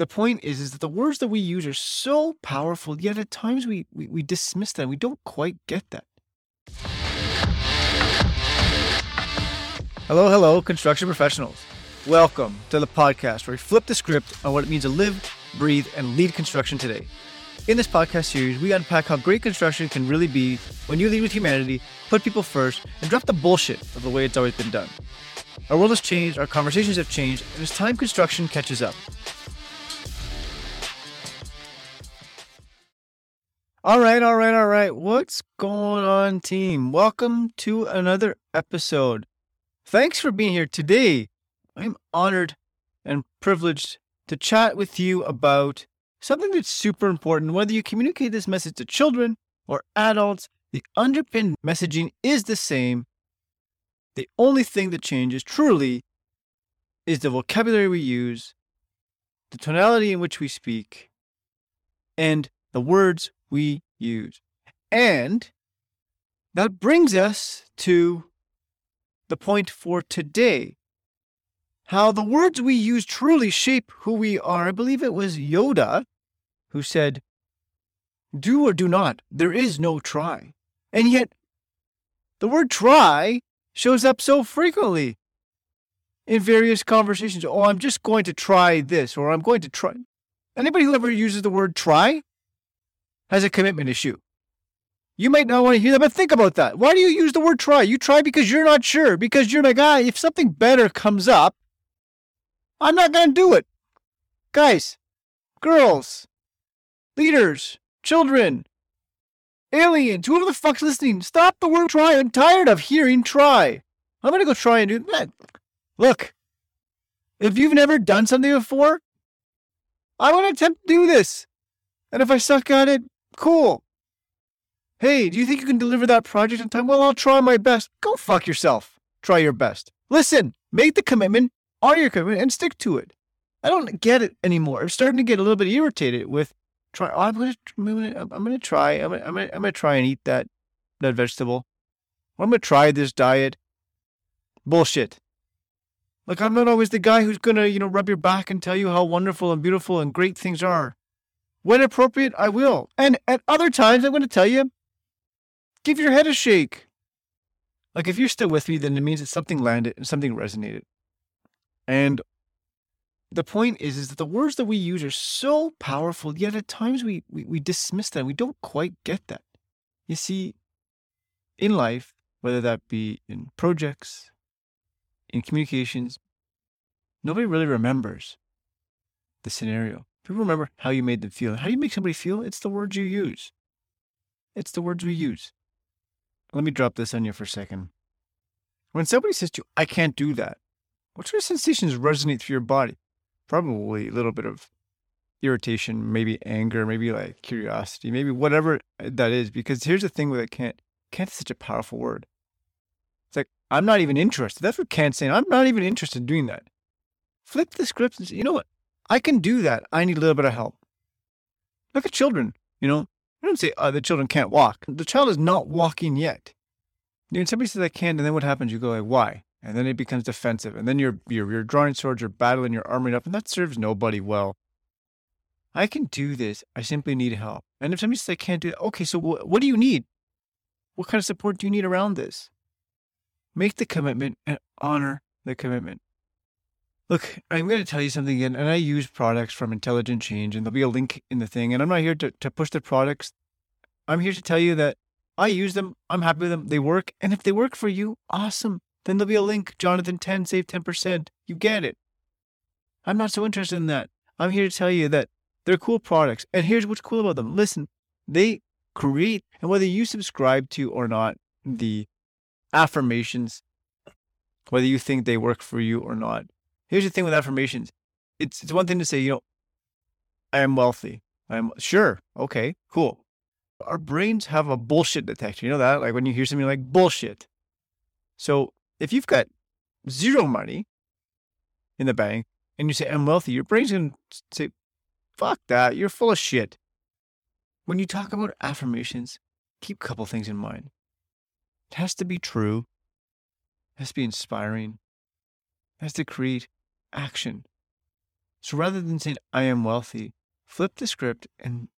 the point is, is that the words that we use are so powerful, yet at times we, we, we dismiss them. We don't quite get that. Hello, hello, construction professionals. Welcome to the podcast where we flip the script on what it means to live, breathe, and lead construction today. In this podcast series, we unpack how great construction can really be when you lead with humanity, put people first, and drop the bullshit of the way it's always been done. Our world has changed, our conversations have changed, and it's time construction catches up. All right, all right, all right. What's going on, team? Welcome to another episode. Thanks for being here today. I'm honored and privileged to chat with you about something that's super important. Whether you communicate this message to children or adults, the underpinned messaging is the same. The only thing that changes truly is the vocabulary we use, the tonality in which we speak, and the words we use. And that brings us to the point for today. How the words we use truly shape who we are. I believe it was Yoda who said, Do or do not, there is no try. And yet, the word try shows up so frequently in various conversations. Oh, I'm just going to try this, or I'm going to try. Anybody who ever uses the word try has a commitment issue. You might not want to hear that, but think about that. Why do you use the word try? You try because you're not sure, because you're like, ah, if something better comes up, I'm not going to do it. Guys, girls, leaders, children, aliens, whoever the fuck's listening, stop the word try. I'm tired of hearing try. I'm going to go try and do that. Look, if you've never done something before, I want to attempt to do this. And if I suck at it, Cool. Hey, do you think you can deliver that project in time? Well, I'll try my best. Go fuck yourself. Try your best. Listen, make the commitment, honor your commitment, and stick to it. I don't get it anymore. I'm starting to get a little bit irritated with try. Oh, I'm gonna, I'm gonna, I'm gonna try. I'm gonna, I'm gonna, I'm gonna try and eat that, that vegetable. I'm gonna try this diet. Bullshit. Like I'm not always the guy who's gonna, you know, rub your back and tell you how wonderful and beautiful and great things are. When appropriate, I will. And at other times, I'm going to tell you, give your head a shake. Like if you're still with me, then it means that something landed and something resonated. And the point is, is that the words that we use are so powerful, yet at times we, we, we dismiss them. We don't quite get that. You see, in life, whether that be in projects, in communications, nobody really remembers the scenario. People remember how you made them feel. How do you make somebody feel? It's the words you use. It's the words we use. Let me drop this on you for a second. When somebody says to you, I can't do that, what sort of sensations resonate through your body? Probably a little bit of irritation, maybe anger, maybe like curiosity, maybe whatever that is. Because here's the thing with it can't. Can't is such a powerful word. It's like, I'm not even interested. That's what can't saying. I'm not even interested in doing that. Flip the script and say, you know what? I can do that. I need a little bit of help. Look at children, you know. I don't say uh, the children can't walk. The child is not walking yet. When somebody says I can't, and then what happens? You go like, why? And then it becomes defensive. And then you're, you're, you're drawing swords, you're battling, you're arming up, and that serves nobody well. I can do this. I simply need help. And if somebody says I can't do it, okay, so what, what do you need? What kind of support do you need around this? Make the commitment and honor the commitment. Look, I'm going to tell you something again, and I use products from Intelligent Change, and there'll be a link in the thing. And I'm not here to, to push the products. I'm here to tell you that I use them. I'm happy with them. They work. And if they work for you, awesome. Then there'll be a link. Jonathan 10, save 10%. You get it. I'm not so interested in that. I'm here to tell you that they're cool products. And here's what's cool about them. Listen, they create, and whether you subscribe to or not, the affirmations, whether you think they work for you or not, Here's the thing with affirmations. It's it's one thing to say, you know, I am wealthy. I'm sure. Okay, cool. Our brains have a bullshit detector. You know that? Like when you hear something like bullshit. So if you've got zero money in the bank and you say, I'm wealthy, your brain's going to say, fuck that. You're full of shit. When you talk about affirmations, keep a couple things in mind. It has to be true. It has to be inspiring. It has to create action. So rather than saying, I am wealthy, flip the script and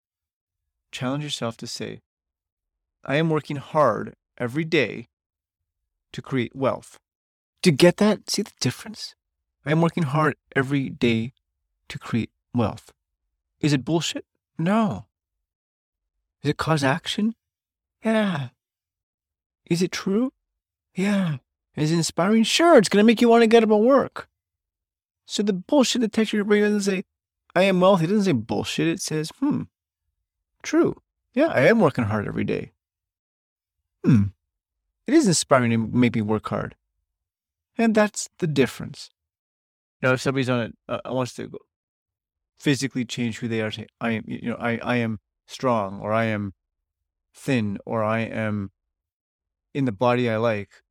challenge yourself to say, I am working hard every day to create wealth. To get that, see the difference? I am working hard every day to create wealth. Is it bullshit? No. Is it cause action? Yeah. Is it true? Yeah. Is it inspiring? Sure, it's going to make you want to get up and work. So the bullshit detector brain doesn't say, I am wealthy. It doesn't say bullshit. It says, hmm, true. Yeah, I am working hard every day. Hmm. It is inspiring to make me work hard. And that's the difference. You if somebody's on it, uh, wants to physically change who they are, say, I am, you know, I, I am strong or I am thin or I am in the body I like.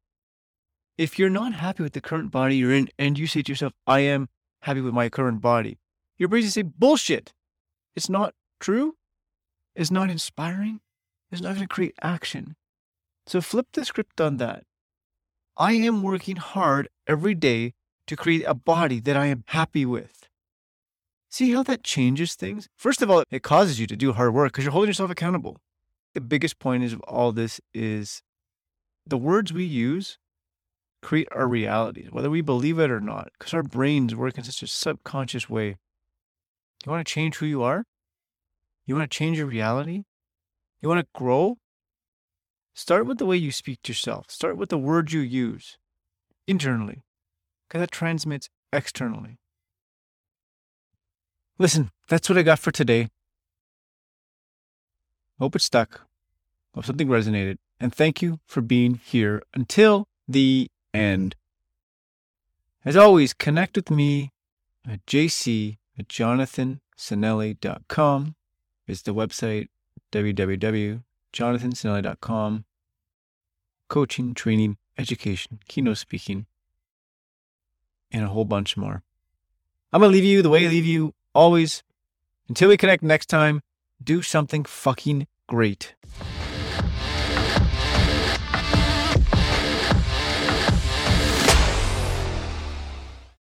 If you're not happy with the current body you're in and you say to yourself, I am happy with my current body, your brain say, bullshit. It's not true. It's not inspiring. It's not going to create action. So flip the script on that. I am working hard every day to create a body that I am happy with. See how that changes things? First of all, it causes you to do hard work because you're holding yourself accountable. The biggest point is of all this is the words we use create our realities, whether we believe it or not, because our brains work in such a subconscious way. You want to change who you are? You want to change your reality? You want to grow? Start with the way you speak to yourself. Start with the words you use internally, because that transmits externally. Listen, that's what I got for today. Hope it stuck. Hope something resonated. And thank you for being here until the end. As always, connect with me at jc at jonathancinelli.com. It's the website www.jonathancinelli.com. Coaching, training, education, keynote speaking, and a whole bunch more. I'm going to leave you the way I leave you always, until we connect next time, do something fucking great.